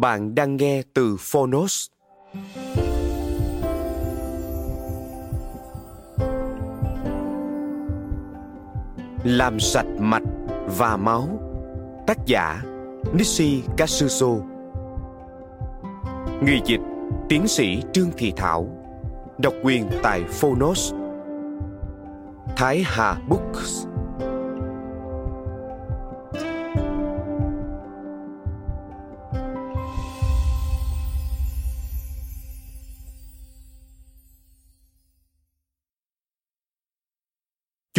Bạn đang nghe từ Phonos. Làm sạch mạch và máu, Tác giả Nishi Katsuzo Người dịch, Tiến sĩ Trương Thị Thảo, Độc quyền tại Phonos. Thái Hà Books.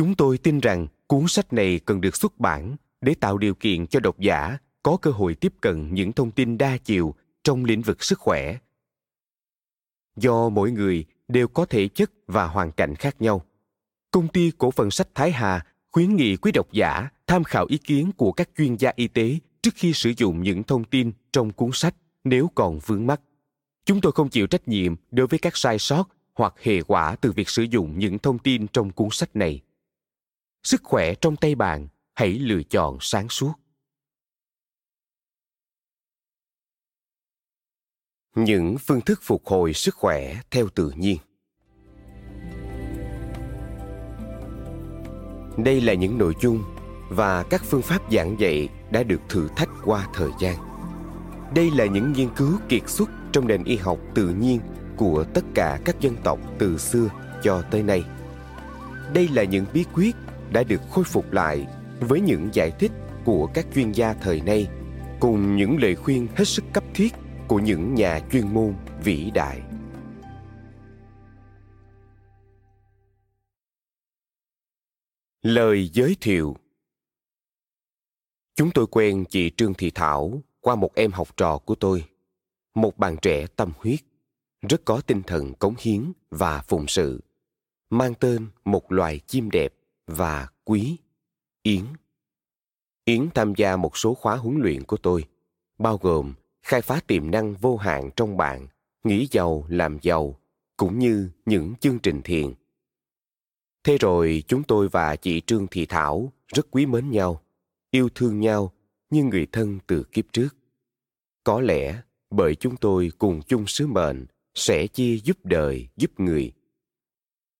Chúng tôi tin rằng cuốn sách này cần được xuất bản để tạo điều kiện cho độc giả có cơ hội tiếp cận những thông tin đa chiều trong lĩnh vực sức khỏe. Do mỗi người đều có thể chất và hoàn cảnh khác nhau, công ty cổ phần sách Thái Hà khuyến nghị quý độc giả tham khảo ý kiến của các chuyên gia y tế trước khi sử dụng những thông tin trong cuốn sách nếu còn vướng mắc. Chúng tôi không chịu trách nhiệm đối với các sai sót hoặc hệ quả từ việc sử dụng những thông tin trong cuốn sách này sức khỏe trong tay bạn, hãy lựa chọn sáng suốt. Những phương thức phục hồi sức khỏe theo tự nhiên. Đây là những nội dung và các phương pháp giảng dạy đã được thử thách qua thời gian. Đây là những nghiên cứu kiệt xuất trong nền y học tự nhiên của tất cả các dân tộc từ xưa cho tới nay. Đây là những bí quyết đã được khôi phục lại với những giải thích của các chuyên gia thời nay, cùng những lời khuyên hết sức cấp thiết của những nhà chuyên môn vĩ đại. Lời giới thiệu. Chúng tôi quen chị trương thị thảo qua một em học trò của tôi, một bạn trẻ tâm huyết, rất có tinh thần cống hiến và phụng sự, mang tên một loài chim đẹp và quý yến. Yến tham gia một số khóa huấn luyện của tôi, bao gồm khai phá tiềm năng vô hạn trong bạn nghĩ giàu, làm giàu, cũng như những chương trình thiền thế rồi chúng tôi và chị trương thị thảo rất quý mến nhau, yêu thương nhau như người thân từ kiếp trước. Có lẽ bởi chúng tôi cùng chung sứ mệnh sẽ chia giúp đời, giúp người.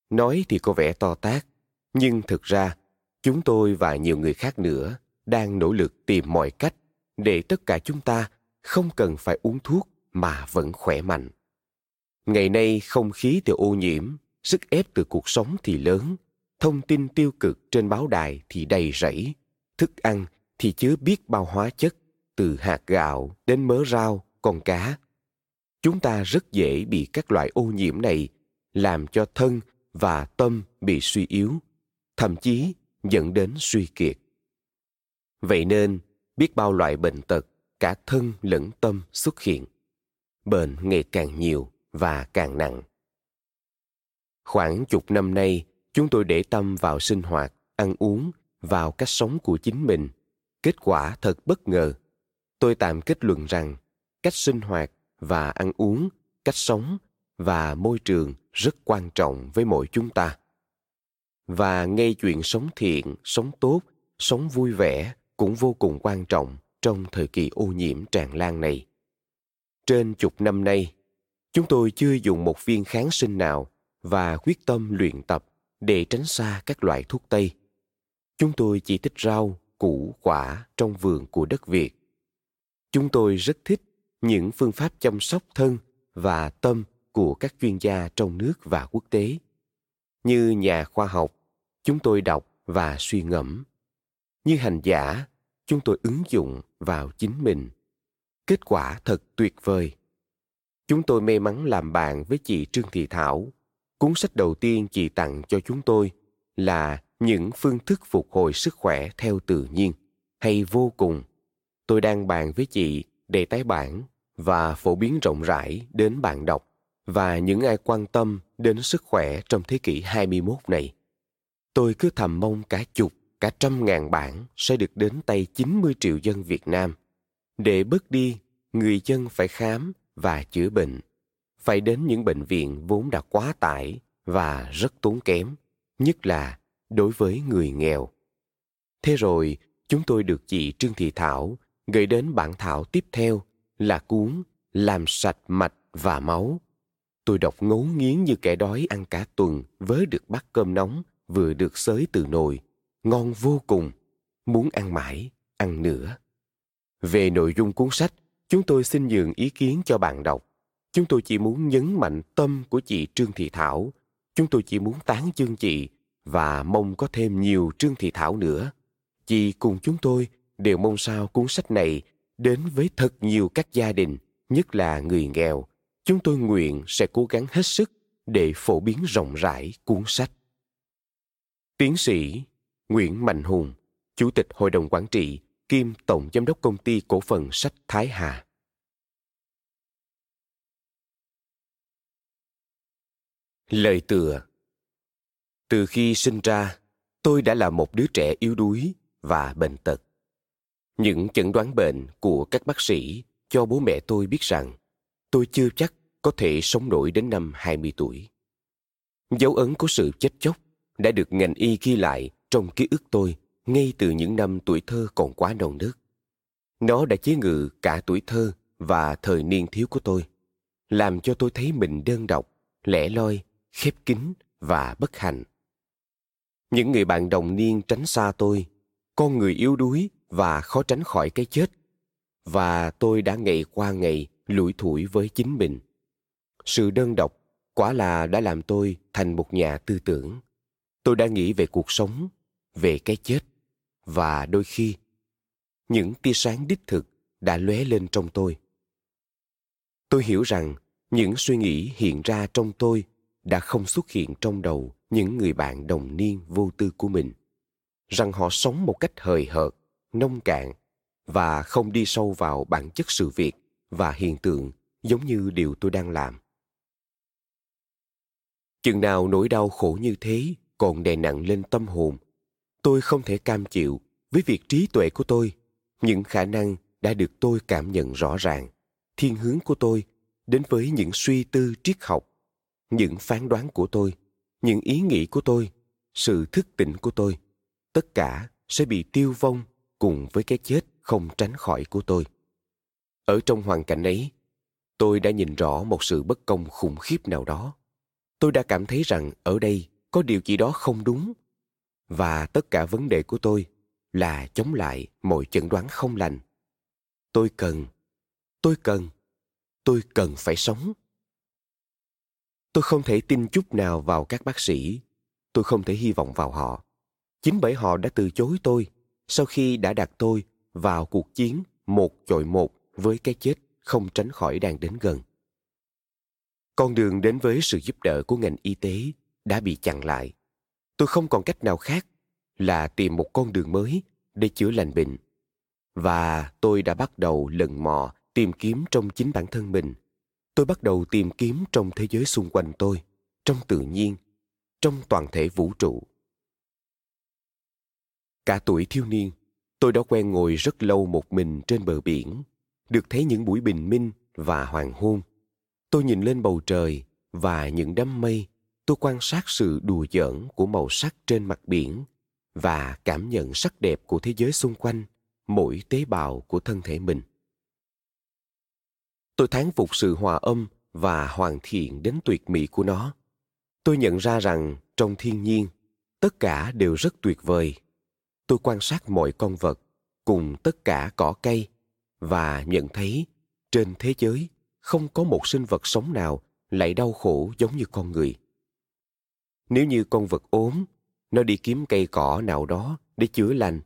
Nói thì có vẻ to tát nhưng thực ra, chúng tôi và nhiều người khác nữa đang nỗ lực tìm mọi cách để tất cả chúng ta không cần phải uống thuốc mà vẫn khỏe mạnh. Ngày nay không khí thì ô nhiễm, sức ép từ cuộc sống thì lớn, thông tin tiêu cực trên báo đài thì đầy rẫy, thức ăn thì chứa biết bao hóa chất, từ hạt gạo đến mớ rau, con cá. Chúng ta rất dễ bị các loại ô nhiễm này làm cho thân và tâm bị suy yếu thậm chí dẫn đến suy kiệt. Vậy nên, biết bao loại bệnh tật, cả thân lẫn tâm xuất hiện. Bệnh ngày càng nhiều và càng nặng. Khoảng chục năm nay, chúng tôi để tâm vào sinh hoạt, ăn uống, vào cách sống của chính mình. Kết quả thật bất ngờ. Tôi tạm kết luận rằng, cách sinh hoạt và ăn uống, cách sống và môi trường rất quan trọng với mỗi chúng ta và ngay chuyện sống thiện sống tốt sống vui vẻ cũng vô cùng quan trọng trong thời kỳ ô nhiễm tràn lan này trên chục năm nay Chúng tôi chưa dùng một viên kháng sinh nào và quyết tâm luyện tập để tránh xa các loại thuốc Tây. Chúng tôi chỉ thích rau, củ, quả trong vườn của đất Việt. Chúng tôi rất thích những phương pháp chăm sóc thân và tâm của các chuyên gia trong nước và quốc tế. Như nhà khoa học, chúng tôi đọc và suy ngẫm. Như hành giả, chúng tôi ứng dụng vào chính mình. Kết quả thật tuyệt vời. Chúng tôi may mắn làm bạn với chị Trương Thị Thảo. Cuốn sách đầu tiên chị tặng cho chúng tôi là những phương thức phục hồi sức khỏe theo tự nhiên hay vô cùng. Tôi đang bàn với chị để tái bản và phổ biến rộng rãi đến bạn đọc và những ai quan tâm đến sức khỏe trong thế kỷ 21 này. Tôi cứ thầm mong cả chục, cả trăm ngàn bản sẽ được đến tay 90 triệu dân Việt Nam để bớt đi người dân phải khám và chữa bệnh, phải đến những bệnh viện vốn đã quá tải và rất tốn kém, nhất là đối với người nghèo. Thế rồi, chúng tôi được chị Trương Thị Thảo gửi đến bản thảo tiếp theo là cuốn Làm sạch mạch và máu. Tôi đọc ngấu nghiến như kẻ đói ăn cả tuần với được bát cơm nóng vừa được xới từ nồi. Ngon vô cùng, muốn ăn mãi, ăn nữa. Về nội dung cuốn sách, chúng tôi xin nhường ý kiến cho bạn đọc. Chúng tôi chỉ muốn nhấn mạnh tâm của chị Trương Thị Thảo. Chúng tôi chỉ muốn tán dương chị và mong có thêm nhiều Trương Thị Thảo nữa. Chị cùng chúng tôi đều mong sao cuốn sách này đến với thật nhiều các gia đình, nhất là người nghèo. Chúng tôi nguyện sẽ cố gắng hết sức để phổ biến rộng rãi cuốn sách. Tiến sĩ Nguyễn Mạnh Hùng, Chủ tịch Hội đồng Quản trị kiêm Tổng Giám đốc Công ty Cổ phần Sách Thái Hà. Lời tựa Từ khi sinh ra, tôi đã là một đứa trẻ yếu đuối và bệnh tật. Những chẩn đoán bệnh của các bác sĩ cho bố mẹ tôi biết rằng tôi chưa chắc có thể sống nổi đến năm 20 tuổi. Dấu ấn của sự chết chóc đã được ngành y ghi lại trong ký ức tôi ngay từ những năm tuổi thơ còn quá non nớt. Nó đã chế ngự cả tuổi thơ và thời niên thiếu của tôi, làm cho tôi thấy mình đơn độc, lẻ loi, khép kín và bất hạnh. Những người bạn đồng niên tránh xa tôi, con người yếu đuối và khó tránh khỏi cái chết. Và tôi đã ngày qua ngày lủi thủi với chính mình. Sự đơn độc quả là đã làm tôi thành một nhà tư tưởng. Tôi đã nghĩ về cuộc sống, về cái chết và đôi khi những tia sáng đích thực đã lóe lên trong tôi. Tôi hiểu rằng những suy nghĩ hiện ra trong tôi đã không xuất hiện trong đầu những người bạn đồng niên vô tư của mình. Rằng họ sống một cách hời hợt nông cạn và không đi sâu vào bản chất sự việc và hiện tượng giống như điều tôi đang làm. Chừng nào nỗi đau khổ như thế còn đè nặng lên tâm hồn. Tôi không thể cam chịu với việc trí tuệ của tôi. Những khả năng đã được tôi cảm nhận rõ ràng. Thiên hướng của tôi đến với những suy tư triết học, những phán đoán của tôi, những ý nghĩ của tôi, sự thức tỉnh của tôi. Tất cả sẽ bị tiêu vong cùng với cái chết không tránh khỏi của tôi. Ở trong hoàn cảnh ấy, tôi đã nhìn rõ một sự bất công khủng khiếp nào đó. Tôi đã cảm thấy rằng ở đây có điều gì đó không đúng. Và tất cả vấn đề của tôi là chống lại mọi chẩn đoán không lành. Tôi cần tôi cần tôi cần phải sống. Tôi không thể tin chút nào vào các bác sĩ. Tôi không thể hy vọng vào họ. Chính bởi họ đã từ chối tôi sau khi đã đặt tôi vào cuộc chiến một chọi một với cái chết không tránh khỏi đang đến gần. Con đường đến với sự giúp đỡ của ngành y tế đã bị chặn lại. Tôi không còn cách nào khác là tìm một con đường mới để chữa lành bệnh. Và tôi đã bắt đầu lần mò tìm kiếm trong chính bản thân mình. Tôi bắt đầu tìm kiếm trong thế giới xung quanh tôi, trong tự nhiên, trong toàn thể vũ trụ. Cả tuổi thiếu niên, tôi đã quen ngồi rất lâu một mình trên bờ biển, được thấy những buổi bình minh và hoàng hôn. Tôi nhìn lên bầu trời và những đám mây tôi quan sát sự đùa giỡn của màu sắc trên mặt biển và cảm nhận sắc đẹp của thế giới xung quanh mỗi tế bào của thân thể mình. Tôi thán phục sự hòa âm và hoàn thiện đến tuyệt mỹ của nó. Tôi nhận ra rằng trong thiên nhiên, tất cả đều rất tuyệt vời. Tôi quan sát mọi con vật cùng tất cả cỏ cây và nhận thấy trên thế giới không có một sinh vật sống nào lại đau khổ giống như con người nếu như con vật ốm, nó đi kiếm cây cỏ nào đó để chữa lành.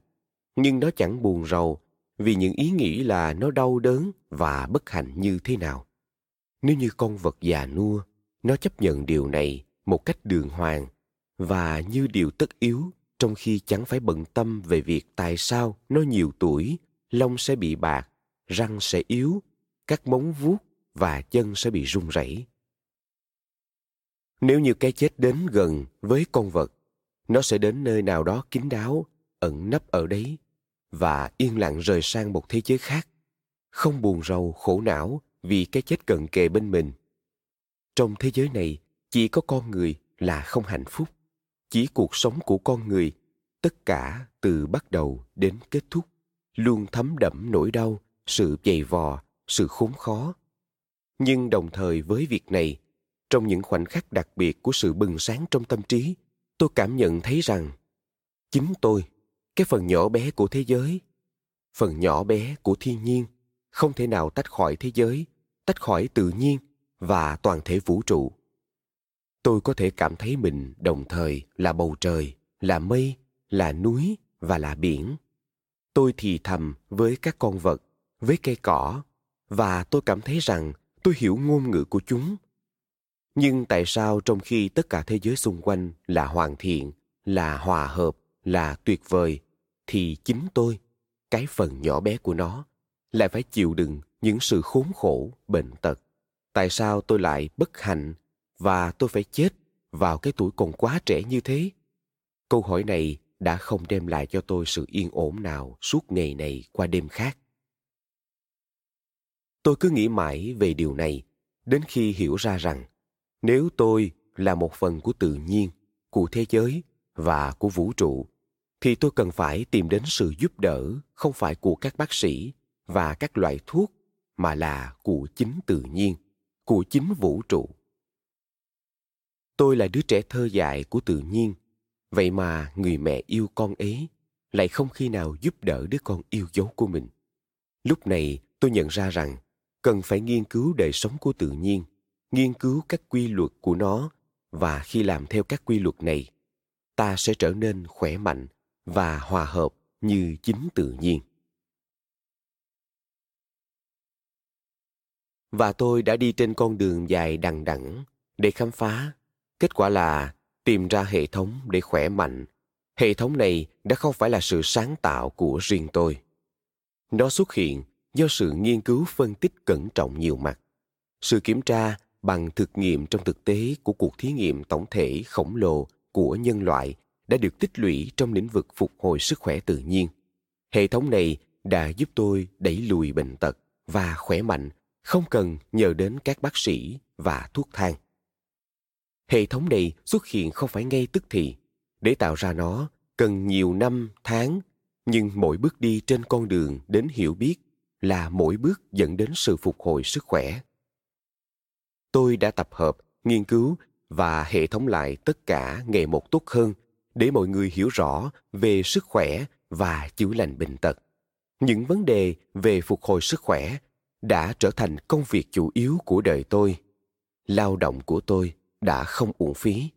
Nhưng nó chẳng buồn rầu vì những ý nghĩ là nó đau đớn và bất hạnh như thế nào. Nếu như con vật già nua, nó chấp nhận điều này một cách đường hoàng và như điều tất yếu, trong khi chẳng phải bận tâm về việc tại sao nó nhiều tuổi, lông sẽ bị bạc, răng sẽ yếu, các móng vuốt và chân sẽ bị run rẩy nếu như cái chết đến gần với con vật, nó sẽ đến nơi nào đó kín đáo, ẩn nấp ở đấy và yên lặng rời sang một thế giới khác. Không buồn rầu, khổ não vì cái chết cận kề bên mình. Trong thế giới này, chỉ có con người là không hạnh phúc. Chỉ cuộc sống của con người, tất cả từ bắt đầu đến kết thúc, luôn thấm đẫm nỗi đau, sự dày vò, sự khốn khó. Nhưng đồng thời với việc này trong những khoảnh khắc đặc biệt của sự bừng sáng trong tâm trí, tôi cảm nhận thấy rằng chính tôi, cái phần nhỏ bé của thế giới, phần nhỏ bé của thiên nhiên, không thể nào tách khỏi thế giới, tách khỏi tự nhiên và toàn thể vũ trụ. Tôi có thể cảm thấy mình đồng thời là bầu trời, là mây, là núi và là biển. Tôi thì thầm với các con vật, với cây cỏ và tôi cảm thấy rằng tôi hiểu ngôn ngữ của chúng nhưng tại sao trong khi tất cả thế giới xung quanh là hoàn thiện, là hòa hợp, là tuyệt vời, thì chính tôi, cái phần nhỏ bé của nó, lại phải chịu đựng những sự khốn khổ, bệnh tật? Tại sao tôi lại bất hạnh và tôi phải chết vào cái tuổi còn quá trẻ như thế? Câu hỏi này đã không đem lại cho tôi sự yên ổn nào suốt ngày này qua đêm khác. Tôi cứ nghĩ mãi về điều này, đến khi hiểu ra rằng nếu tôi là một phần của tự nhiên, của thế giới và của vũ trụ, thì tôi cần phải tìm đến sự giúp đỡ không phải của các bác sĩ và các loại thuốc, mà là của chính tự nhiên, của chính vũ trụ. Tôi là đứa trẻ thơ dại của tự nhiên, vậy mà người mẹ yêu con ấy lại không khi nào giúp đỡ đứa con yêu dấu của mình. Lúc này tôi nhận ra rằng cần phải nghiên cứu đời sống của tự nhiên nghiên cứu các quy luật của nó, và khi làm theo các quy luật này, ta sẽ trở nên khỏe mạnh và hòa hợp như chính tự nhiên. Và tôi đã đi trên con đường dài đằng đẵng để khám phá. Kết quả là tìm ra hệ thống để khỏe mạnh. Hệ thống này đã không phải là sự sáng tạo của riêng tôi. Nó xuất hiện do sự nghiên cứu phân tích cẩn trọng nhiều mặt. Sự kiểm tra bằng thực nghiệm trong thực tế của cuộc thí nghiệm tổng thể khổng lồ của nhân loại đã được tích lũy trong lĩnh vực phục hồi sức khỏe tự nhiên. Hệ thống này đã giúp tôi đẩy lùi bệnh tật và khỏe mạnh, không cần nhờ đến các bác sĩ và thuốc thang. Hệ thống này xuất hiện không phải ngay tức thì. Để tạo ra nó, cần nhiều năm, tháng, nhưng mỗi bước đi trên con đường đến hiểu biết là mỗi bước dẫn đến sự phục hồi sức khỏe tôi đã tập hợp, nghiên cứu và hệ thống lại tất cả ngày một tốt hơn để mọi người hiểu rõ về sức khỏe và chữa lành bệnh tật. Những vấn đề về phục hồi sức khỏe đã trở thành công việc chủ yếu của đời tôi. Lao động của tôi đã không uổng phí.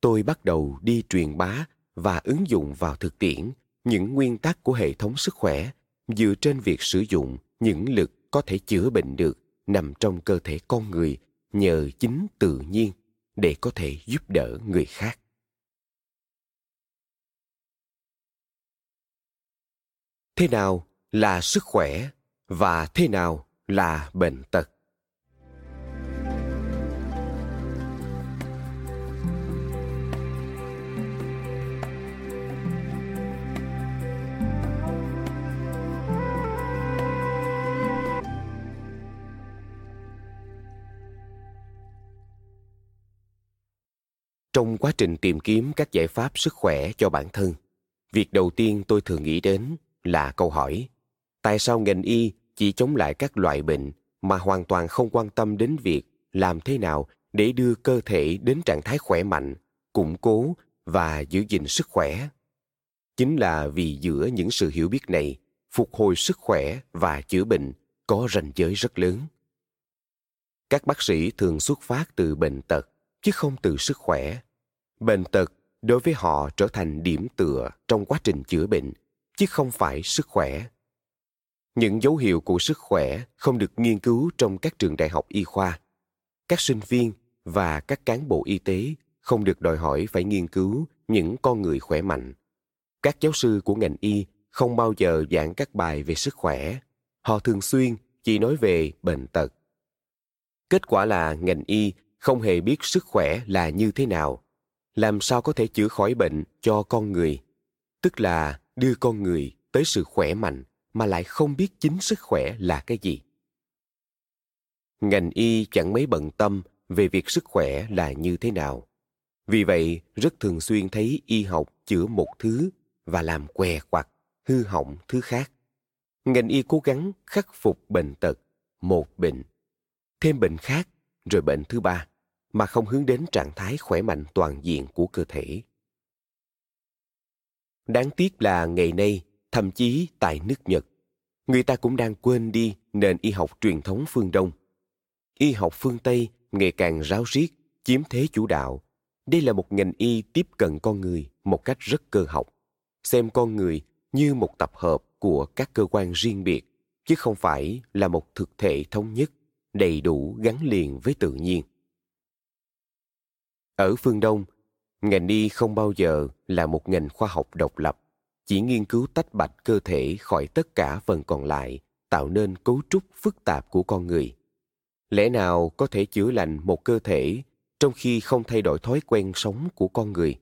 Tôi bắt đầu đi truyền bá và ứng dụng vào thực tiễn những nguyên tắc của hệ thống sức khỏe dựa trên việc sử dụng những lực có thể chữa bệnh được nằm trong cơ thể con người nhờ chính tự nhiên để có thể giúp đỡ người khác. Thế nào là sức khỏe và thế nào là bệnh tật? Trong quá trình tìm kiếm các giải pháp sức khỏe cho bản thân, việc đầu tiên tôi thường nghĩ đến là câu hỏi, tại sao ngành y chỉ chống lại các loại bệnh mà hoàn toàn không quan tâm đến việc làm thế nào để đưa cơ thể đến trạng thái khỏe mạnh, củng cố và giữ gìn sức khỏe? Chính là vì giữa những sự hiểu biết này, phục hồi sức khỏe và chữa bệnh có ranh giới rất lớn. Các bác sĩ thường xuất phát từ bệnh tật, chứ không từ sức khỏe bệnh tật đối với họ trở thành điểm tựa trong quá trình chữa bệnh, chứ không phải sức khỏe. Những dấu hiệu của sức khỏe không được nghiên cứu trong các trường đại học y khoa. Các sinh viên và các cán bộ y tế không được đòi hỏi phải nghiên cứu những con người khỏe mạnh. Các giáo sư của ngành y không bao giờ giảng các bài về sức khỏe. Họ thường xuyên chỉ nói về bệnh tật. Kết quả là ngành y không hề biết sức khỏe là như thế nào làm sao có thể chữa khỏi bệnh cho con người? Tức là đưa con người tới sự khỏe mạnh mà lại không biết chính sức khỏe là cái gì? Ngành y chẳng mấy bận tâm về việc sức khỏe là như thế nào. Vì vậy, rất thường xuyên thấy y học chữa một thứ và làm què quặt, hư hỏng thứ khác. Ngành y cố gắng khắc phục bệnh tật, một bệnh, thêm bệnh khác, rồi bệnh thứ ba mà không hướng đến trạng thái khỏe mạnh toàn diện của cơ thể. Đáng tiếc là ngày nay, thậm chí tại nước nhật, người ta cũng đang quên đi nền y học truyền thống phương đông. Y học phương tây ngày càng ráo riết, chiếm thế chủ đạo. Đây là một ngành y tiếp cận con người một cách rất cơ học, xem con người như một tập hợp của các cơ quan riêng biệt, chứ không phải là một thực thể thống nhất, đầy đủ gắn liền với tự nhiên ở phương đông, ngành y không bao giờ là một ngành khoa học độc lập, chỉ nghiên cứu tách bạch cơ thể khỏi tất cả phần còn lại, tạo nên cấu trúc phức tạp của con người. Lẽ nào có thể chữa lành một cơ thể trong khi không thay đổi thói quen sống của con người?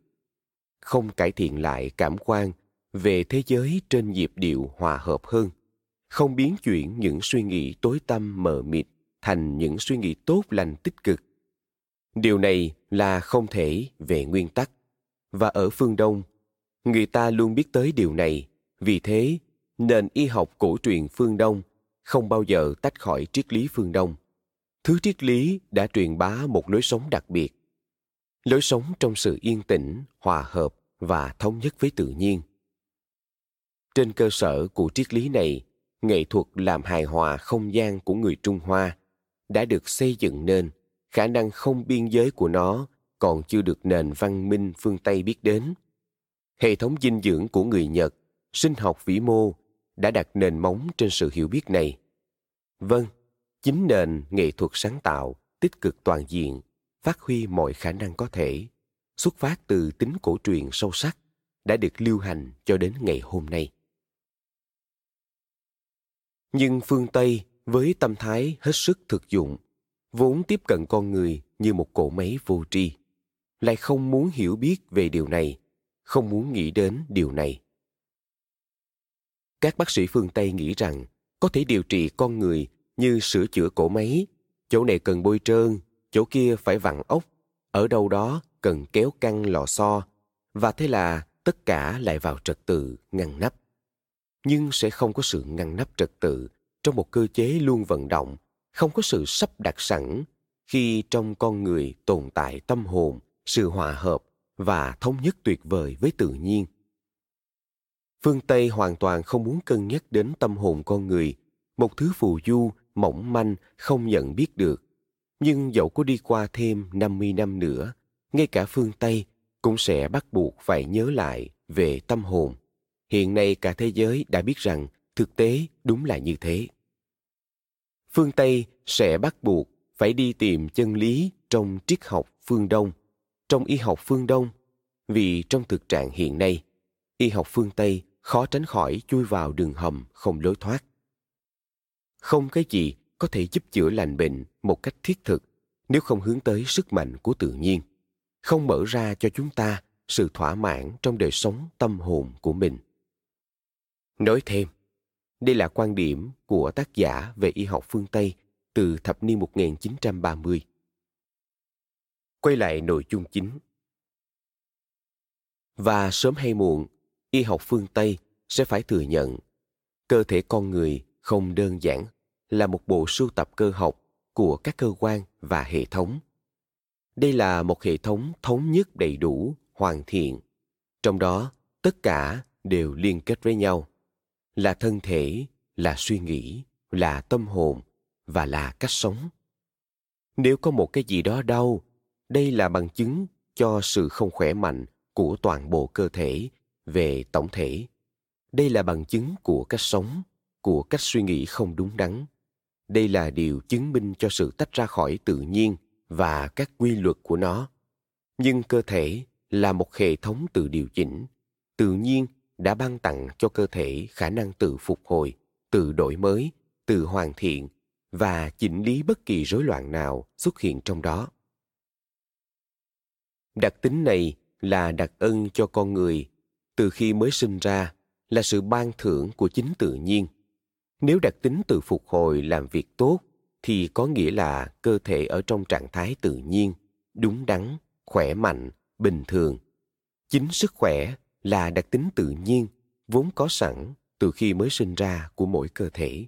Không cải thiện lại cảm quan về thế giới trên nhịp điệu hòa hợp hơn, không biến chuyển những suy nghĩ tối tăm mờ mịt thành những suy nghĩ tốt lành tích cực điều này là không thể về nguyên tắc. Và ở phương đông, người ta luôn biết tới điều này. Vì thế, nền y học cổ truyền phương đông không bao giờ tách khỏi triết lý phương đông. Thứ triết lý đã truyền bá một lối sống đặc biệt, lối sống trong sự yên tĩnh, hòa hợp và thống nhất với tự nhiên. Trên cơ sở của triết lý này, nghệ thuật làm hài hòa không gian của người trung hoa đã được xây dựng nên khả năng không biên giới của nó còn chưa được nền văn minh phương tây biết đến. Hệ thống dinh dưỡng của người nhật, sinh học vĩ mô đã đặt nền móng trên sự hiểu biết này. Vâng chính nền nghệ thuật sáng tạo, tích cực toàn diện, phát huy mọi khả năng có thể, xuất phát từ tính cổ truyền sâu sắc, đã được lưu hành cho đến ngày hôm nay. Nhưng phương tây với tâm thái hết sức thực dụng vốn tiếp cận con người như một cỗ máy vô tri, lại không muốn hiểu biết về điều này, không muốn nghĩ đến điều này. Các bác sĩ phương tây nghĩ rằng có thể điều trị con người như sửa chữa cỗ máy, chỗ này cần bôi trơn, chỗ kia phải vặn ốc, ở đâu đó cần kéo căng lò xo, và thế là tất cả lại vào trật tự ngăn nắp. Nhưng sẽ không có sự ngăn nắp trật tự trong một cơ chế luôn vận động không có sự sắp đặt sẵn khi trong con người tồn tại tâm hồn sự hòa hợp và thống nhất tuyệt vời với tự nhiên phương tây hoàn toàn không muốn cân nhắc đến tâm hồn con người một thứ phù du mỏng manh không nhận biết được nhưng dẫu có đi qua thêm 50 năm nữa, ngay cả phương Tây cũng sẽ bắt buộc phải nhớ lại về tâm hồn. Hiện nay cả thế giới đã biết rằng thực tế đúng là như thế. Phương Tây sẽ bắt buộc phải đi tìm chân lý trong triết học phương Đông, trong y học phương Đông, vì trong thực trạng hiện nay, y học phương Tây khó tránh khỏi chui vào đường hầm không lối thoát. Không cái gì có thể giúp chữa lành bệnh một cách thiết thực nếu không hướng tới sức mạnh của tự nhiên không mở ra cho chúng ta sự thỏa mãn trong đời sống tâm hồn của mình. Nói thêm, đây là quan điểm của tác giả về y học phương Tây từ thập niên 1930. Quay lại nội dung chính. Và sớm hay muộn, y học phương Tây sẽ phải thừa nhận cơ thể con người không đơn giản là một bộ sưu tập cơ học của các cơ quan và hệ thống đây là một hệ thống thống nhất đầy đủ hoàn thiện trong đó tất cả đều liên kết với nhau là thân thể, là suy nghĩ, là tâm hồn và là cách sống. Nếu có một cái gì đó đau, đây là bằng chứng cho sự không khỏe mạnh của toàn bộ cơ thể về tổng thể. Đây là bằng chứng của cách sống, của cách suy nghĩ không đúng đắn. Đây là điều chứng minh cho sự tách ra khỏi tự nhiên và các quy luật của nó. Nhưng cơ thể là một hệ thống tự điều chỉnh. Tự nhiên đã ban tặng cho cơ thể khả năng tự phục hồi, tự đổi mới, tự hoàn thiện và chỉnh lý bất kỳ rối loạn nào xuất hiện trong đó. Đặc tính này là đặc ân cho con người từ khi mới sinh ra là sự ban thưởng của chính tự nhiên. Nếu đặc tính tự phục hồi làm việc tốt thì có nghĩa là cơ thể ở trong trạng thái tự nhiên, đúng đắn, khỏe mạnh, bình thường. Chính sức khỏe là đặc tính tự nhiên, vốn có sẵn từ khi mới sinh ra của mỗi cơ thể.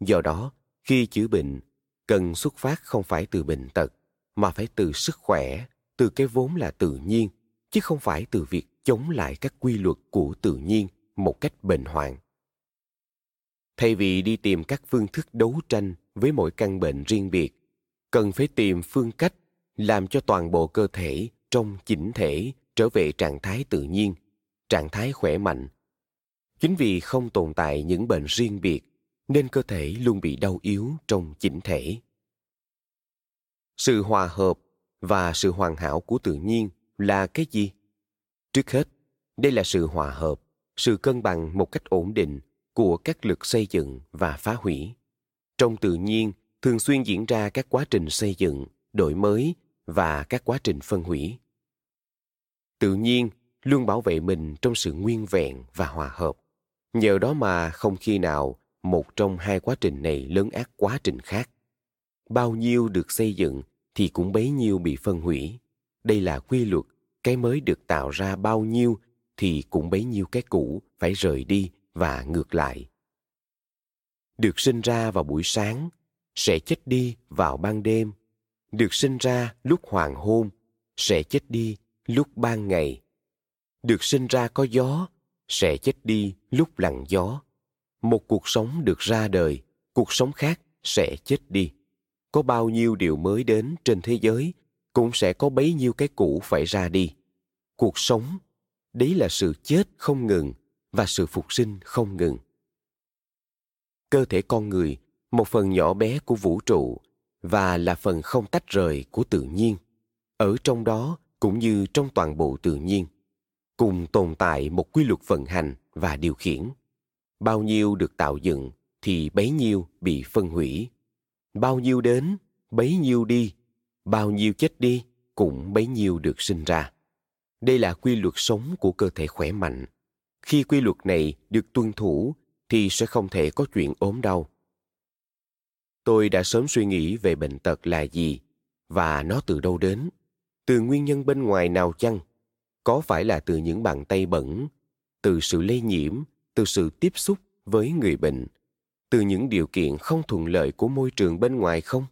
Do đó, khi chữa bệnh, cần xuất phát không phải từ bệnh tật, mà phải từ sức khỏe, từ cái vốn là tự nhiên, chứ không phải từ việc chống lại các quy luật của tự nhiên một cách bệnh hoạn. Thay vì đi tìm các phương thức đấu tranh với mỗi căn bệnh riêng biệt, cần phải tìm phương cách làm cho toàn bộ cơ thể trong chỉnh thể trở về trạng thái tự nhiên trạng thái khỏe mạnh. Chính vì không tồn tại những bệnh riêng biệt, nên cơ thể luôn bị đau yếu trong chỉnh thể. Sự hòa hợp và sự hoàn hảo của tự nhiên là cái gì? Trước hết, đây là sự hòa hợp, sự cân bằng một cách ổn định của các lực xây dựng và phá hủy. Trong tự nhiên, thường xuyên diễn ra các quá trình xây dựng, đổi mới và các quá trình phân hủy. Tự nhiên luôn bảo vệ mình trong sự nguyên vẹn và hòa hợp. Nhờ đó mà không khi nào một trong hai quá trình này lớn ác quá trình khác. Bao nhiêu được xây dựng thì cũng bấy nhiêu bị phân hủy. Đây là quy luật, cái mới được tạo ra bao nhiêu thì cũng bấy nhiêu cái cũ phải rời đi và ngược lại. Được sinh ra vào buổi sáng, sẽ chết đi vào ban đêm. Được sinh ra lúc hoàng hôn, sẽ chết đi lúc ban ngày được sinh ra có gió, sẽ chết đi lúc lặng gió. Một cuộc sống được ra đời, cuộc sống khác sẽ chết đi. Có bao nhiêu điều mới đến trên thế giới, cũng sẽ có bấy nhiêu cái cũ phải ra đi. Cuộc sống, đấy là sự chết không ngừng và sự phục sinh không ngừng. Cơ thể con người, một phần nhỏ bé của vũ trụ và là phần không tách rời của tự nhiên. Ở trong đó cũng như trong toàn bộ tự nhiên cùng tồn tại một quy luật vận hành và điều khiển. Bao nhiêu được tạo dựng thì bấy nhiêu bị phân hủy. Bao nhiêu đến, bấy nhiêu đi. Bao nhiêu chết đi cũng bấy nhiêu được sinh ra. Đây là quy luật sống của cơ thể khỏe mạnh. Khi quy luật này được tuân thủ thì sẽ không thể có chuyện ốm đau. Tôi đã sớm suy nghĩ về bệnh tật là gì và nó từ đâu đến. Từ nguyên nhân bên ngoài nào chăng? Có phải là từ những bàn tay bẩn, từ sự lây nhiễm, từ sự tiếp xúc với người bệnh, từ những điều kiện không thuận lợi của môi trường bên ngoài không?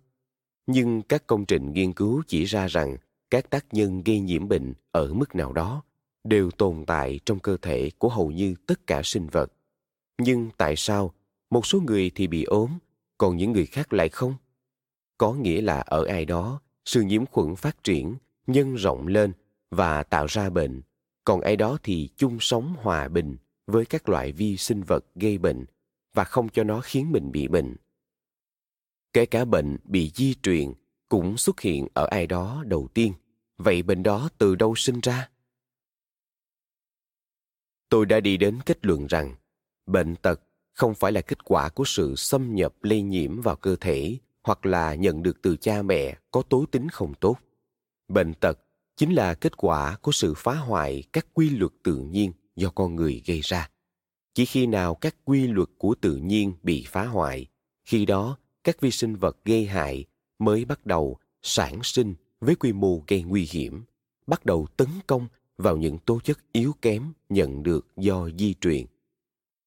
Nhưng các công trình nghiên cứu chỉ ra rằng các tác nhân gây nhiễm bệnh ở mức nào đó đều tồn tại trong cơ thể của hầu như tất cả sinh vật. Nhưng tại sao một số người thì bị ốm, còn những người khác lại không? Có nghĩa là ở ai đó, sự nhiễm khuẩn phát triển, nhân rộng lên và tạo ra bệnh. Còn ai đó thì chung sống hòa bình với các loại vi sinh vật gây bệnh và không cho nó khiến mình bị bệnh. Kể cả bệnh bị di truyền cũng xuất hiện ở ai đó đầu tiên. Vậy bệnh đó từ đâu sinh ra? Tôi đã đi đến kết luận rằng bệnh tật không phải là kết quả của sự xâm nhập lây nhiễm vào cơ thể hoặc là nhận được từ cha mẹ có tố tính không tốt. Bệnh tật chính là kết quả của sự phá hoại các quy luật tự nhiên do con người gây ra. Chỉ khi nào các quy luật của tự nhiên bị phá hoại, khi đó các vi sinh vật gây hại mới bắt đầu sản sinh với quy mô gây nguy hiểm, bắt đầu tấn công vào những tố chất yếu kém nhận được do di truyền.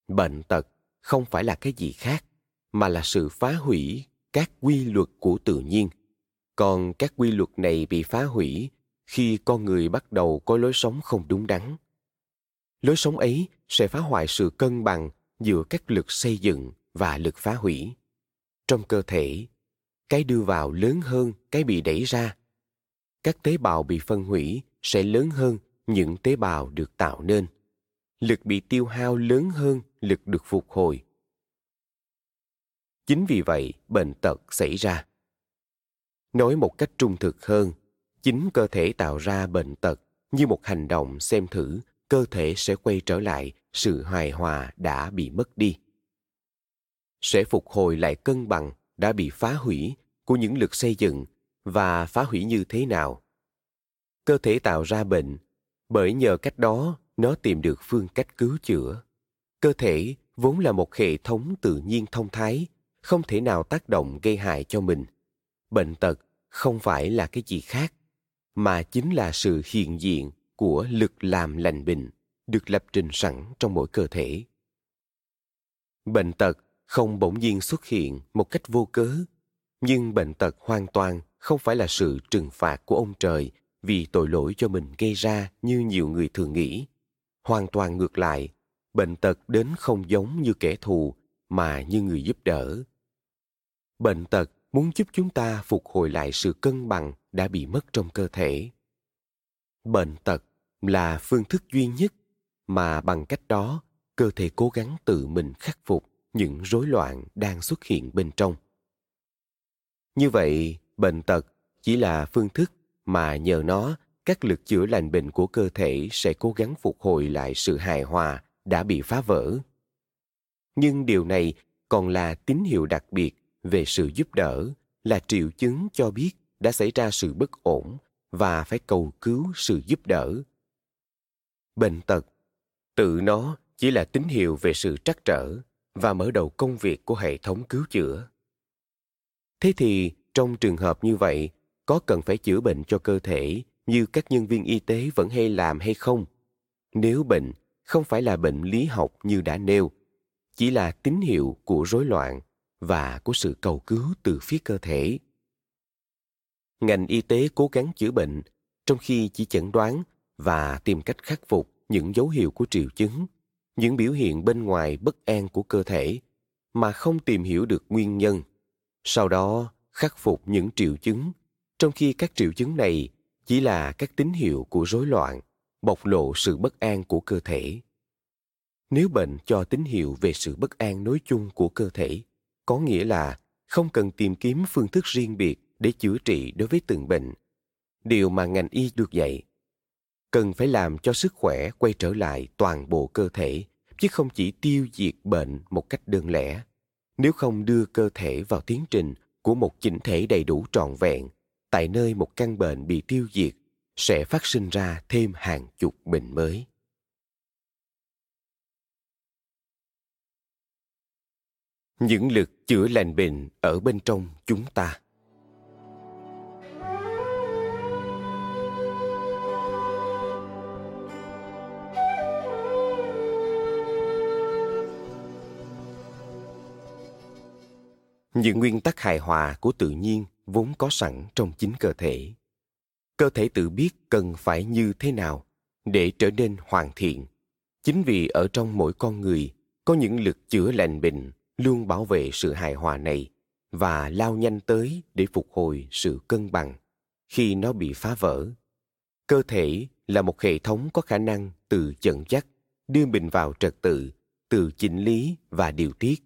Bệnh tật không phải là cái gì khác, mà là sự phá hủy các quy luật của tự nhiên. Còn các quy luật này bị phá hủy khi con người bắt đầu có lối sống không đúng đắn. Lối sống ấy sẽ phá hoại sự cân bằng giữa các lực xây dựng và lực phá hủy. Trong cơ thể, cái đưa vào lớn hơn cái bị đẩy ra. Các tế bào bị phân hủy sẽ lớn hơn những tế bào được tạo nên. Lực bị tiêu hao lớn hơn lực được phục hồi. Chính vì vậy, bệnh tật xảy ra. Nói một cách trung thực hơn chính cơ thể tạo ra bệnh tật. Như một hành động xem thử, cơ thể sẽ quay trở lại, sự hài hòa đã bị mất đi. Sẽ phục hồi lại cân bằng, đã bị phá hủy của những lực xây dựng. Và phá hủy như thế nào? Cơ thể tạo ra bệnh, bởi nhờ cách đó, nó tìm được phương cách cứu chữa. Cơ thể vốn là một hệ thống tự nhiên thông thái, không thể nào tác động gây hại cho mình. Bệnh tật không phải là cái gì khác mà chính là sự hiện diện của lực làm lành bệnh được lập trình sẵn trong mỗi cơ thể. Bệnh tật không bỗng nhiên xuất hiện một cách vô cớ, nhưng bệnh tật hoàn toàn không phải là sự trừng phạt của ông trời vì tội lỗi cho mình gây ra như nhiều người thường nghĩ. Hoàn toàn ngược lại, bệnh tật đến không giống như kẻ thù mà như người giúp đỡ. Bệnh tật muốn giúp chúng ta phục hồi lại sự cân bằng đã bị mất trong cơ thể. Bệnh tật là phương thức duy nhất mà bằng cách đó, cơ thể cố gắng tự mình khắc phục những rối loạn đang xuất hiện bên trong. Như vậy, bệnh tật chỉ là phương thức mà nhờ nó, các lực chữa lành bệnh của cơ thể sẽ cố gắng phục hồi lại sự hài hòa đã bị phá vỡ. Nhưng điều này còn là tín hiệu đặc biệt về sự giúp đỡ, là triệu chứng cho biết đã xảy ra sự bất ổn và phải cầu cứu sự giúp đỡ. Bệnh tật, tự nó chỉ là tín hiệu về sự trắc trở và mở đầu công việc của hệ thống cứu chữa. Thế thì, trong trường hợp như vậy, có cần phải chữa bệnh cho cơ thể như các nhân viên y tế vẫn hay làm hay không? Nếu bệnh không phải là bệnh lý học như đã nêu, chỉ là tín hiệu của rối loạn và của sự cầu cứu từ phía cơ thể ngành y tế cố gắng chữa bệnh, trong khi chỉ chẩn đoán và tìm cách khắc phục những dấu hiệu của triệu chứng, những biểu hiện bên ngoài bất an của cơ thể mà không tìm hiểu được nguyên nhân. Sau đó, khắc phục những triệu chứng, trong khi các triệu chứng này chỉ là các tín hiệu của rối loạn, bộc lộ sự bất an của cơ thể. Nếu bệnh cho tín hiệu về sự bất an nói chung của cơ thể, có nghĩa là không cần tìm kiếm phương thức riêng biệt để chữa trị đối với từng bệnh. Điều mà ngành y được dạy, cần phải làm cho sức khỏe quay trở lại toàn bộ cơ thể, chứ không chỉ tiêu diệt bệnh một cách đơn lẻ. Nếu không đưa cơ thể vào tiến trình của một chỉnh thể đầy đủ trọn vẹn, tại nơi một căn bệnh bị tiêu diệt, sẽ phát sinh ra thêm hàng chục bệnh mới. Những lực chữa lành bệnh ở bên trong chúng ta. Những nguyên tắc hài hòa của tự nhiên vốn có sẵn trong chính cơ thể. Cơ thể tự biết cần phải như thế nào để trở nên hoàn thiện. Chính vì ở trong mỗi con người có những lực chữa lành bệnh luôn bảo vệ sự hài hòa này và lao nhanh tới để phục hồi sự cân bằng khi nó bị phá vỡ. Cơ thể là một hệ thống có khả năng tự dẫn dắt, đưa mình vào trật tự tự chỉnh lý và điều tiết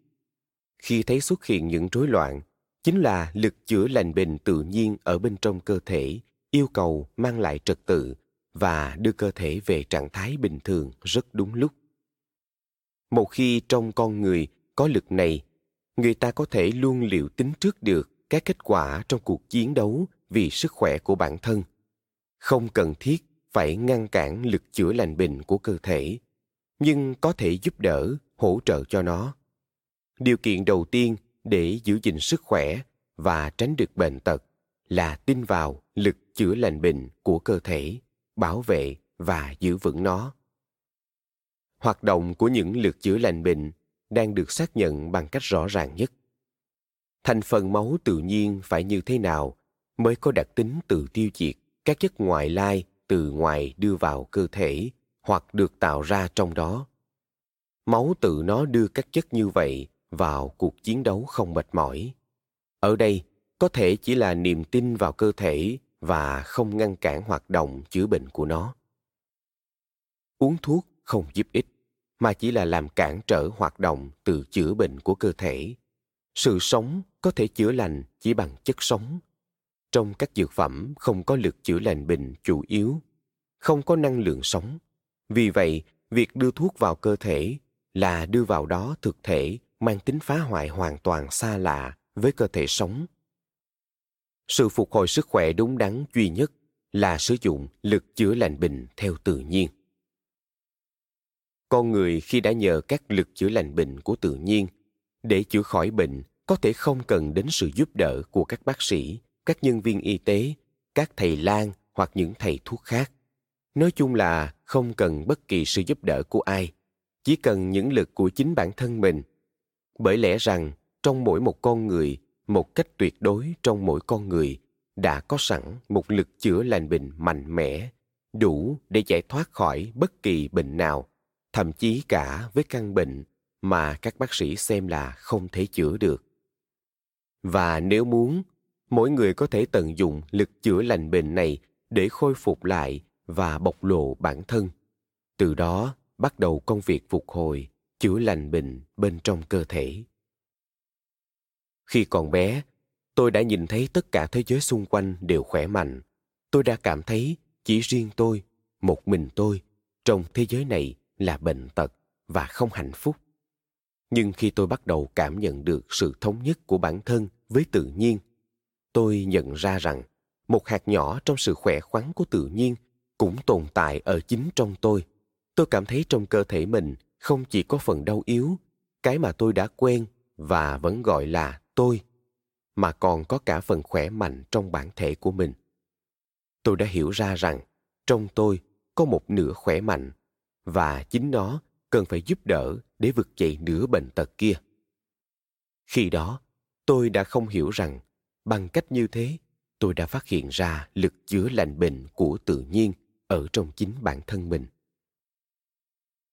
khi thấy xuất hiện những rối loạn, chính là lực chữa lành bình tự nhiên ở bên trong cơ thể, yêu cầu mang lại trật tự và đưa cơ thể về trạng thái bình thường rất đúng lúc. Một khi trong con người có lực này, người ta có thể luôn liệu tính trước được các kết quả trong cuộc chiến đấu vì sức khỏe của bản thân. Không cần thiết phải ngăn cản lực chữa lành bệnh của cơ thể, nhưng có thể giúp đỡ, hỗ trợ cho nó điều kiện đầu tiên để giữ gìn sức khỏe và tránh được bệnh tật là tin vào lực chữa lành bệnh của cơ thể, bảo vệ và giữ vững nó. Hoạt động của những lực chữa lành bệnh đang được xác nhận bằng cách rõ ràng nhất. Thành phần máu tự nhiên phải như thế nào mới có đặc tính tự tiêu diệt các chất ngoại lai từ ngoài đưa vào cơ thể hoặc được tạo ra trong đó? Máu tự nó đưa các chất như vậy vào cuộc chiến đấu không mệt mỏi. Ở đây, có thể chỉ là niềm tin vào cơ thể và không ngăn cản hoạt động chữa bệnh của nó. Uống thuốc không giúp ích, mà chỉ là làm cản trở hoạt động từ chữa bệnh của cơ thể. Sự sống có thể chữa lành chỉ bằng chất sống. Trong các dược phẩm không có lực chữa lành bệnh chủ yếu, không có năng lượng sống. Vì vậy, việc đưa thuốc vào cơ thể là đưa vào đó thực thể mang tính phá hoại hoàn toàn xa lạ với cơ thể sống. Sự phục hồi sức khỏe đúng đắn duy nhất là sử dụng lực chữa lành bình theo tự nhiên. Con người khi đã nhờ các lực chữa lành bệnh của tự nhiên để chữa khỏi bệnh có thể không cần đến sự giúp đỡ của các bác sĩ, các nhân viên y tế, các thầy lang hoặc những thầy thuốc khác. Nói chung là không cần bất kỳ sự giúp đỡ của ai, chỉ cần những lực của chính bản thân mình bởi lẽ rằng, trong mỗi một con người, một cách tuyệt đối trong mỗi con người đã có sẵn một lực chữa lành bệnh mạnh mẽ, đủ để giải thoát khỏi bất kỳ bệnh nào, thậm chí cả với căn bệnh mà các bác sĩ xem là không thể chữa được. Và nếu muốn, mỗi người có thể tận dụng lực chữa lành bệnh này để khôi phục lại và bộc lộ bản thân. Từ đó bắt đầu công việc phục hồi chữa lành bệnh bên trong cơ thể. Khi còn bé, tôi đã nhìn thấy tất cả thế giới xung quanh đều khỏe mạnh. Tôi đã cảm thấy chỉ riêng tôi, một mình tôi, trong thế giới này là bệnh tật và không hạnh phúc. Nhưng khi tôi bắt đầu cảm nhận được sự thống nhất của bản thân với tự nhiên, tôi nhận ra rằng một hạt nhỏ trong sự khỏe khoắn của tự nhiên cũng tồn tại ở chính trong tôi. Tôi cảm thấy trong cơ thể mình không chỉ có phần đau yếu, cái mà tôi đã quen và vẫn gọi là tôi, mà còn có cả phần khỏe mạnh trong bản thể của mình. Tôi đã hiểu ra rằng trong tôi có một nửa khỏe mạnh và chính nó cần phải giúp đỡ để vực dậy nửa bệnh tật kia. Khi đó, tôi đã không hiểu rằng bằng cách như thế, tôi đã phát hiện ra lực chữa lành bệnh của tự nhiên ở trong chính bản thân mình.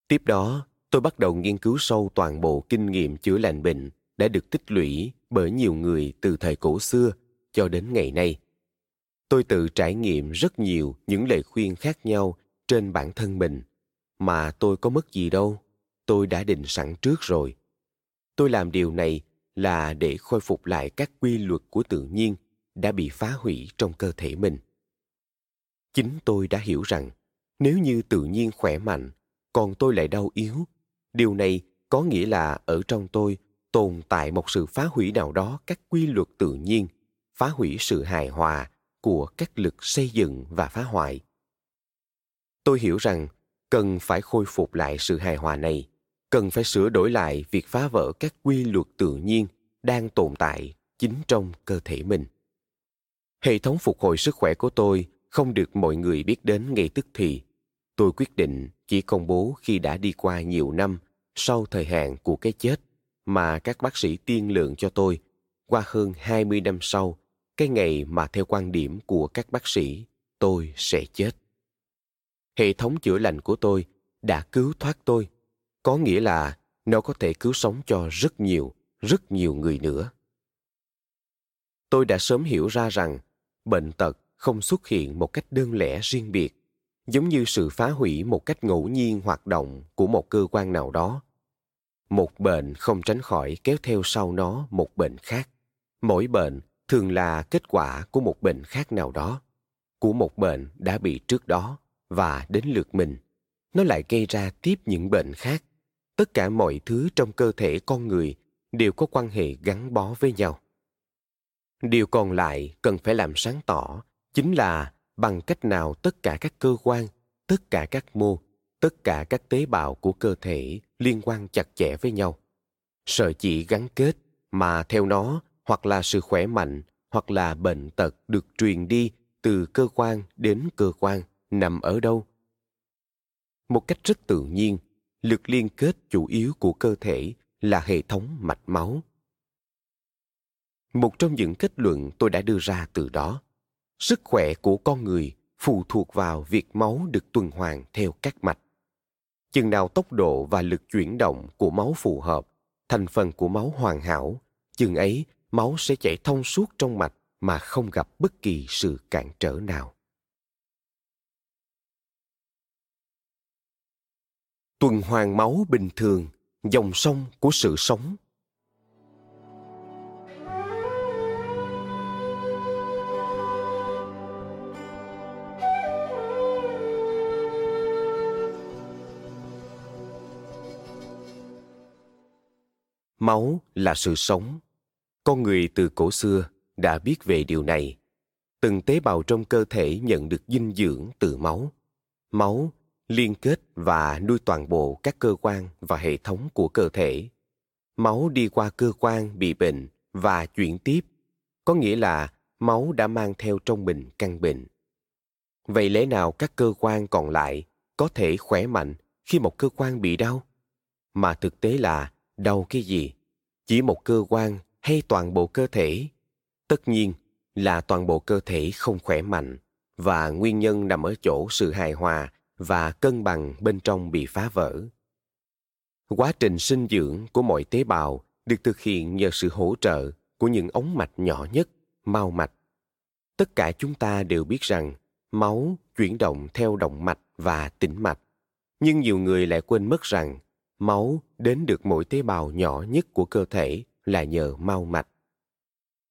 Tiếp đó tôi bắt đầu nghiên cứu sâu toàn bộ kinh nghiệm chữa lành bệnh đã được tích lũy bởi nhiều người từ thời cổ xưa cho đến ngày nay. Tôi tự trải nghiệm rất nhiều những lời khuyên khác nhau trên bản thân mình. Mà tôi có mất gì đâu, tôi đã định sẵn trước rồi. Tôi làm điều này là để khôi phục lại các quy luật của tự nhiên đã bị phá hủy trong cơ thể mình. Chính tôi đã hiểu rằng nếu như tự nhiên khỏe mạnh, còn tôi lại đau yếu điều này có nghĩa là ở trong tôi tồn tại một sự phá hủy nào đó các quy luật tự nhiên, phá hủy sự hài hòa của các lực xây dựng và phá hoại. Tôi hiểu rằng cần phải khôi phục lại sự hài hòa này, cần phải sửa đổi lại việc phá vỡ các quy luật tự nhiên đang tồn tại chính trong cơ thể mình. Hệ thống phục hồi sức khỏe của tôi không được mọi người biết đến ngay tức thì tôi quyết định chỉ công bố khi đã đi qua nhiều năm sau thời hạn của cái chết mà các bác sĩ tiên lượng cho tôi qua hơn 20 năm sau, cái ngày mà theo quan điểm của các bác sĩ, tôi sẽ chết. Hệ thống chữa lành của tôi đã cứu thoát tôi, có nghĩa là nó có thể cứu sống cho rất nhiều, rất nhiều người nữa. Tôi đã sớm hiểu ra rằng bệnh tật không xuất hiện một cách đơn lẻ riêng biệt, giống như sự phá hủy một cách ngẫu nhiên hoạt động của một cơ quan nào đó. Một bệnh không tránh khỏi kéo theo sau nó một bệnh khác. Mỗi bệnh thường là kết quả của một bệnh khác nào đó, của một bệnh đã bị trước đó và đến lượt mình. Nó lại gây ra tiếp những bệnh khác. Tất cả mọi thứ trong cơ thể con người đều có quan hệ gắn bó với nhau. Điều còn lại cần phải làm sáng tỏ chính là bằng cách nào tất cả các cơ quan, tất cả các mô, tất cả các tế bào của cơ thể liên quan chặt chẽ với nhau. Sợi chỉ gắn kết mà theo nó, hoặc là sự khỏe mạnh, hoặc là bệnh tật được truyền đi từ cơ quan đến cơ quan, nằm ở đâu? Một cách rất tự nhiên, lực liên kết chủ yếu của cơ thể là hệ thống mạch máu. Một trong những kết luận tôi đã đưa ra từ đó sức khỏe của con người phụ thuộc vào việc máu được tuần hoàn theo các mạch. Chừng nào tốc độ và lực chuyển động của máu phù hợp, thành phần của máu hoàn hảo, chừng ấy máu sẽ chảy thông suốt trong mạch mà không gặp bất kỳ sự cản trở nào. Tuần hoàn máu bình thường, dòng sông của sự sống. Máu là sự sống. Con người từ cổ xưa đã biết về điều này. Từng tế bào trong cơ thể nhận được dinh dưỡng từ máu. Máu liên kết và nuôi toàn bộ các cơ quan và hệ thống của cơ thể. Máu đi qua cơ quan bị bệnh và chuyển tiếp. Có nghĩa là máu đã mang theo trong mình căn bệnh. Vậy lẽ nào các cơ quan còn lại có thể khỏe mạnh khi một cơ quan bị đau? Mà thực tế là đau cái gì? Chỉ một cơ quan hay toàn bộ cơ thể? Tất nhiên là toàn bộ cơ thể không khỏe mạnh và nguyên nhân nằm ở chỗ sự hài hòa và cân bằng bên trong bị phá vỡ. Quá trình sinh dưỡng của mọi tế bào được thực hiện nhờ sự hỗ trợ của những ống mạch nhỏ nhất mao mạch. Tất cả chúng ta đều biết rằng máu chuyển động theo động mạch và tĩnh mạch. Nhưng nhiều người lại quên mất rằng máu đến được mỗi tế bào nhỏ nhất của cơ thể là nhờ mau mạch.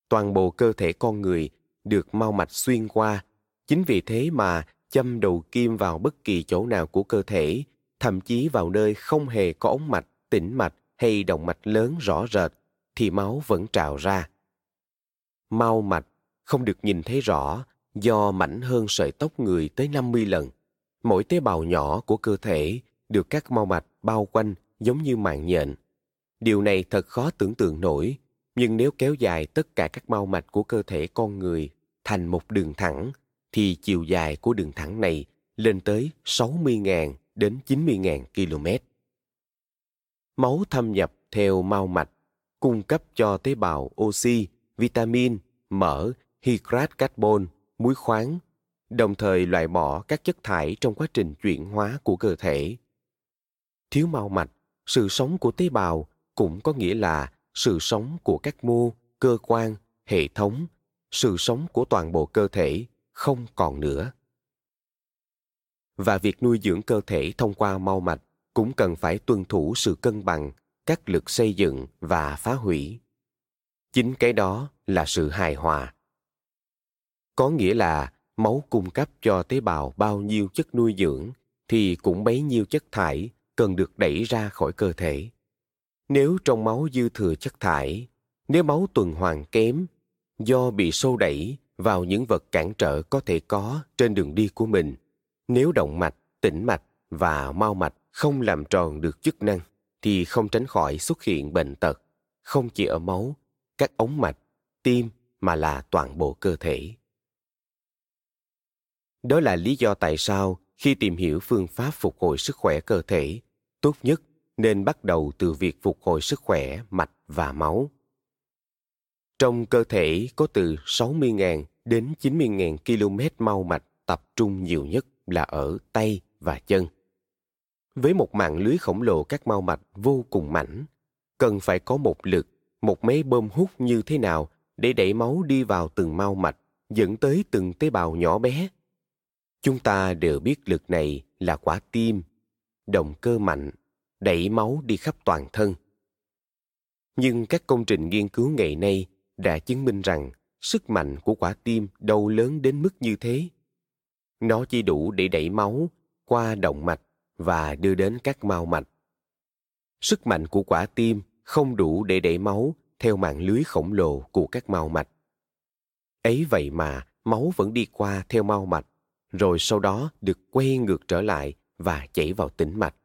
Toàn bộ cơ thể con người được mau mạch xuyên qua. Chính vì thế mà châm đầu kim vào bất kỳ chỗ nào của cơ thể, thậm chí vào nơi không hề có ống mạch, tĩnh mạch hay động mạch lớn rõ rệt, thì máu vẫn trào ra. Mau mạch không được nhìn thấy rõ, do mảnh hơn sợi tóc người tới 50 lần. Mỗi tế bào nhỏ của cơ thể được các mau mạch bao quanh giống như mạng nhện. Điều này thật khó tưởng tượng nổi, nhưng nếu kéo dài tất cả các mau mạch của cơ thể con người thành một đường thẳng, thì chiều dài của đường thẳng này lên tới 60.000 đến 90.000 km. Máu thâm nhập theo mau mạch, cung cấp cho tế bào oxy, vitamin, mỡ, hydrat carbon, muối khoáng, đồng thời loại bỏ các chất thải trong quá trình chuyển hóa của cơ thể. Thiếu mau mạch, sự sống của tế bào cũng có nghĩa là sự sống của các mô, cơ quan, hệ thống, sự sống của toàn bộ cơ thể không còn nữa. Và việc nuôi dưỡng cơ thể thông qua mau mạch cũng cần phải tuân thủ sự cân bằng, các lực xây dựng và phá hủy. Chính cái đó là sự hài hòa. Có nghĩa là máu cung cấp cho tế bào bao nhiêu chất nuôi dưỡng thì cũng bấy nhiêu chất thải cần được đẩy ra khỏi cơ thể. Nếu trong máu dư thừa chất thải, nếu máu tuần hoàn kém, do bị xô đẩy vào những vật cản trở có thể có trên đường đi của mình, nếu động mạch, tĩnh mạch và mau mạch không làm tròn được chức năng, thì không tránh khỏi xuất hiện bệnh tật, không chỉ ở máu, các ống mạch, tim mà là toàn bộ cơ thể. Đó là lý do tại sao khi tìm hiểu phương pháp phục hồi sức khỏe cơ thể, tốt nhất nên bắt đầu từ việc phục hồi sức khỏe mạch và máu. Trong cơ thể có từ 60.000 đến 90.000 km mau mạch tập trung nhiều nhất là ở tay và chân. Với một mạng lưới khổng lồ các mau mạch vô cùng mảnh, cần phải có một lực, một máy bơm hút như thế nào để đẩy máu đi vào từng mau mạch, dẫn tới từng tế bào nhỏ bé Chúng ta đều biết lực này là quả tim, động cơ mạnh, đẩy máu đi khắp toàn thân. Nhưng các công trình nghiên cứu ngày nay đã chứng minh rằng sức mạnh của quả tim đâu lớn đến mức như thế. Nó chỉ đủ để đẩy máu qua động mạch và đưa đến các mao mạch. Sức mạnh của quả tim không đủ để đẩy máu theo mạng lưới khổng lồ của các mao mạch. Ấy vậy mà máu vẫn đi qua theo mao mạch rồi sau đó được quay ngược trở lại và chảy vào tĩnh mạch.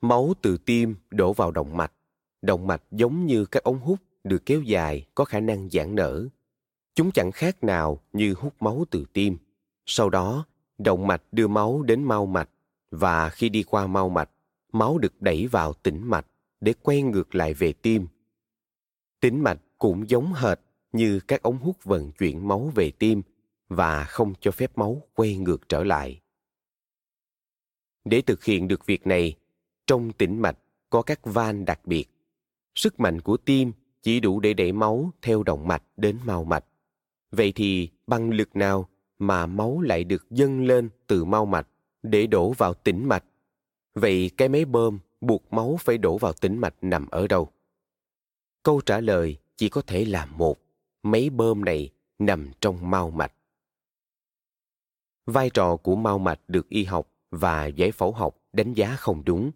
Máu từ tim đổ vào động mạch. Động mạch giống như các ống hút được kéo dài có khả năng giãn nở. Chúng chẳng khác nào như hút máu từ tim. Sau đó, động mạch đưa máu đến mau mạch và khi đi qua mau mạch, máu được đẩy vào tĩnh mạch để quay ngược lại về tim. Tĩnh mạch cũng giống hệt như các ống hút vận chuyển máu về tim và không cho phép máu quay ngược trở lại. Để thực hiện được việc này, trong tĩnh mạch có các van đặc biệt. Sức mạnh của tim chỉ đủ để đẩy máu theo động mạch đến mao mạch. Vậy thì bằng lực nào mà máu lại được dâng lên từ mao mạch để đổ vào tĩnh mạch? Vậy cái máy bơm buộc máu phải đổ vào tĩnh mạch nằm ở đâu? Câu trả lời chỉ có thể là một. Máy bơm này nằm trong mao mạch. Vai trò của mao mạch được y học và giải phẫu học đánh giá không đúng.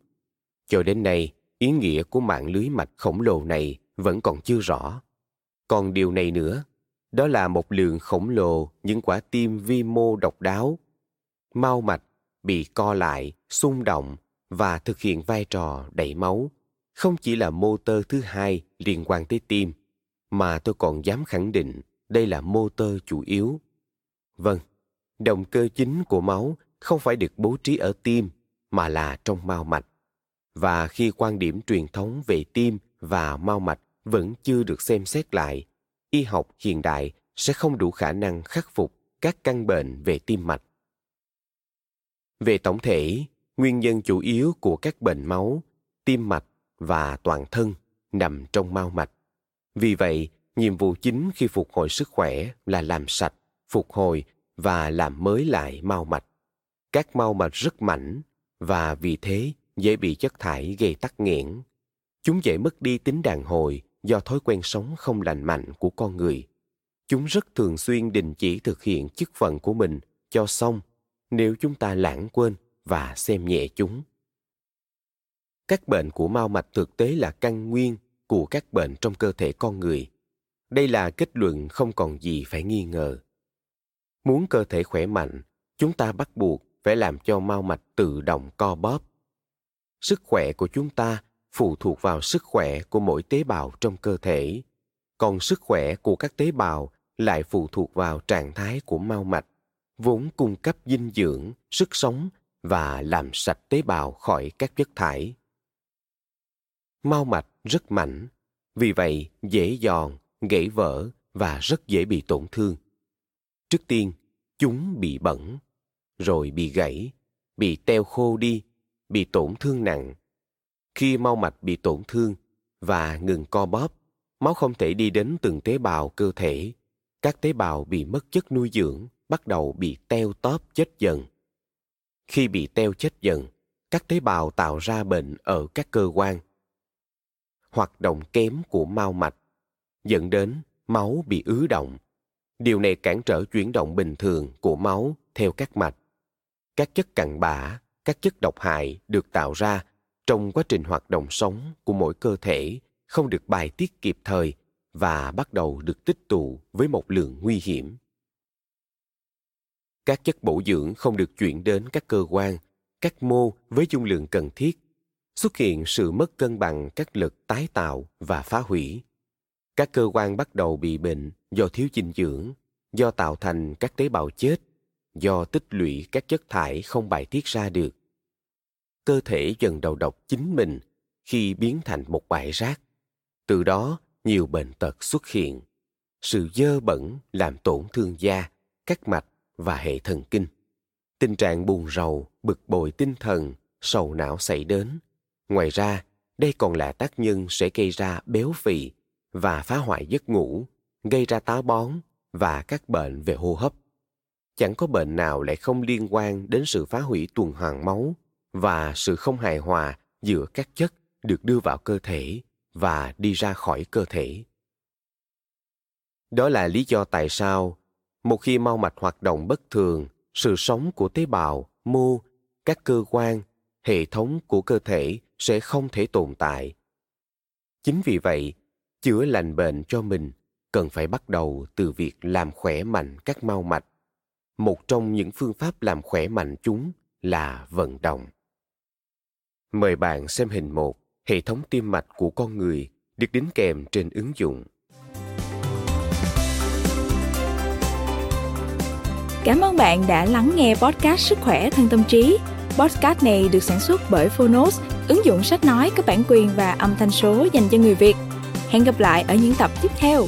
Cho đến nay, ý nghĩa của mạng lưới mạch khổng lồ này vẫn còn chưa rõ. Còn điều này nữa, đó là một lượng khổng lồ những quả tim vi mô độc đáo. Mao mạch bị co lại, xung động và thực hiện vai trò đẩy máu, không chỉ là motor thứ hai liên quan tới tim, mà tôi còn dám khẳng định đây là motor chủ yếu. Vâng, động cơ chính của máu không phải được bố trí ở tim mà là trong mao mạch. Và khi quan điểm truyền thống về tim và mao mạch vẫn chưa được xem xét lại, y học hiện đại sẽ không đủ khả năng khắc phục các căn bệnh về tim mạch. Về tổng thể, nguyên nhân chủ yếu của các bệnh máu, tim mạch và toàn thân nằm trong mao mạch. Vì vậy, nhiệm vụ chính khi phục hồi sức khỏe là làm sạch, phục hồi và làm mới lại mao mạch. Các mao mạch rất mảnh, và vì thế dễ bị chất thải gây tắc nghẽn. Chúng dễ mất đi tính đàn hồi do thói quen sống không lành mạnh của con người. Chúng rất thường xuyên đình chỉ thực hiện chức phận của mình cho xong nếu chúng ta lãng quên và xem nhẹ chúng. Các bệnh của mao mạch thực tế là căn nguyên của các bệnh trong cơ thể con người. Đây là kết luận không còn gì phải nghi ngờ. Muốn cơ thể khỏe mạnh, chúng ta bắt buộc phải làm cho mao mạch tự động co bóp. Sức khỏe của chúng ta phụ thuộc vào sức khỏe của mỗi tế bào trong cơ thể, còn sức khỏe của các tế bào lại phụ thuộc vào trạng thái của mao mạch, vốn cung cấp dinh dưỡng, sức sống và làm sạch tế bào khỏi các chất thải. Mao mạch rất mảnh, vì vậy dễ giòn, gãy vỡ và rất dễ bị tổn thương. Trước tiên, chúng bị bẩn, rồi bị gãy, bị teo khô đi, bị tổn thương nặng. Khi mau mạch bị tổn thương và ngừng co bóp, máu không thể đi đến từng tế bào cơ thể. Các tế bào bị mất chất nuôi dưỡng, bắt đầu bị teo tóp chết dần. Khi bị teo chết dần, các tế bào tạo ra bệnh ở các cơ quan. Hoạt động kém của mau mạch dẫn đến máu bị ứ động. Điều này cản trở chuyển động bình thường của máu theo các mạch. Các chất cặn bã, các chất độc hại được tạo ra trong quá trình hoạt động sống của mỗi cơ thể không được bài tiết kịp thời và bắt đầu được tích tụ với một lượng nguy hiểm. Các chất bổ dưỡng không được chuyển đến các cơ quan, các mô với dung lượng cần thiết, xuất hiện sự mất cân bằng các lực tái tạo và phá hủy. Các cơ quan bắt đầu bị bệnh do thiếu dinh dưỡng, do tạo thành các tế bào chết, do tích lũy các chất thải không bài tiết ra được. Cơ thể dần đầu độc chính mình khi biến thành một bãi rác. Từ đó, nhiều bệnh tật xuất hiện. Sự dơ bẩn làm tổn thương da, các mạch và hệ thần kinh. Tình trạng buồn rầu, bực bội tinh thần, sầu não xảy đến. Ngoài ra, đây còn là tác nhân sẽ gây ra béo phì và phá hoại giấc ngủ, gây ra táo bón và các bệnh về hô hấp. Chẳng có bệnh nào lại không liên quan đến sự phá hủy tuần hoàn máu và sự không hài hòa giữa các chất được đưa vào cơ thể và đi ra khỏi cơ thể. Đó là lý do tại sao một khi mau mạch hoạt động bất thường, sự sống của tế bào, mô, các cơ quan, hệ thống của cơ thể sẽ không thể tồn tại. Chính vì vậy, chữa lành bệnh cho mình cần phải bắt đầu từ việc làm khỏe mạnh các mau mạch. Một trong những phương pháp làm khỏe mạnh chúng là vận động. Mời bạn xem hình một hệ thống tim mạch của con người được đính kèm trên ứng dụng. Cảm ơn bạn đã lắng nghe podcast Sức khỏe thân tâm trí. Podcast này được sản xuất bởi Phonos, ứng dụng sách nói có bản quyền và âm thanh số dành cho người Việt Hẹn gặp lại ở những tập tiếp theo.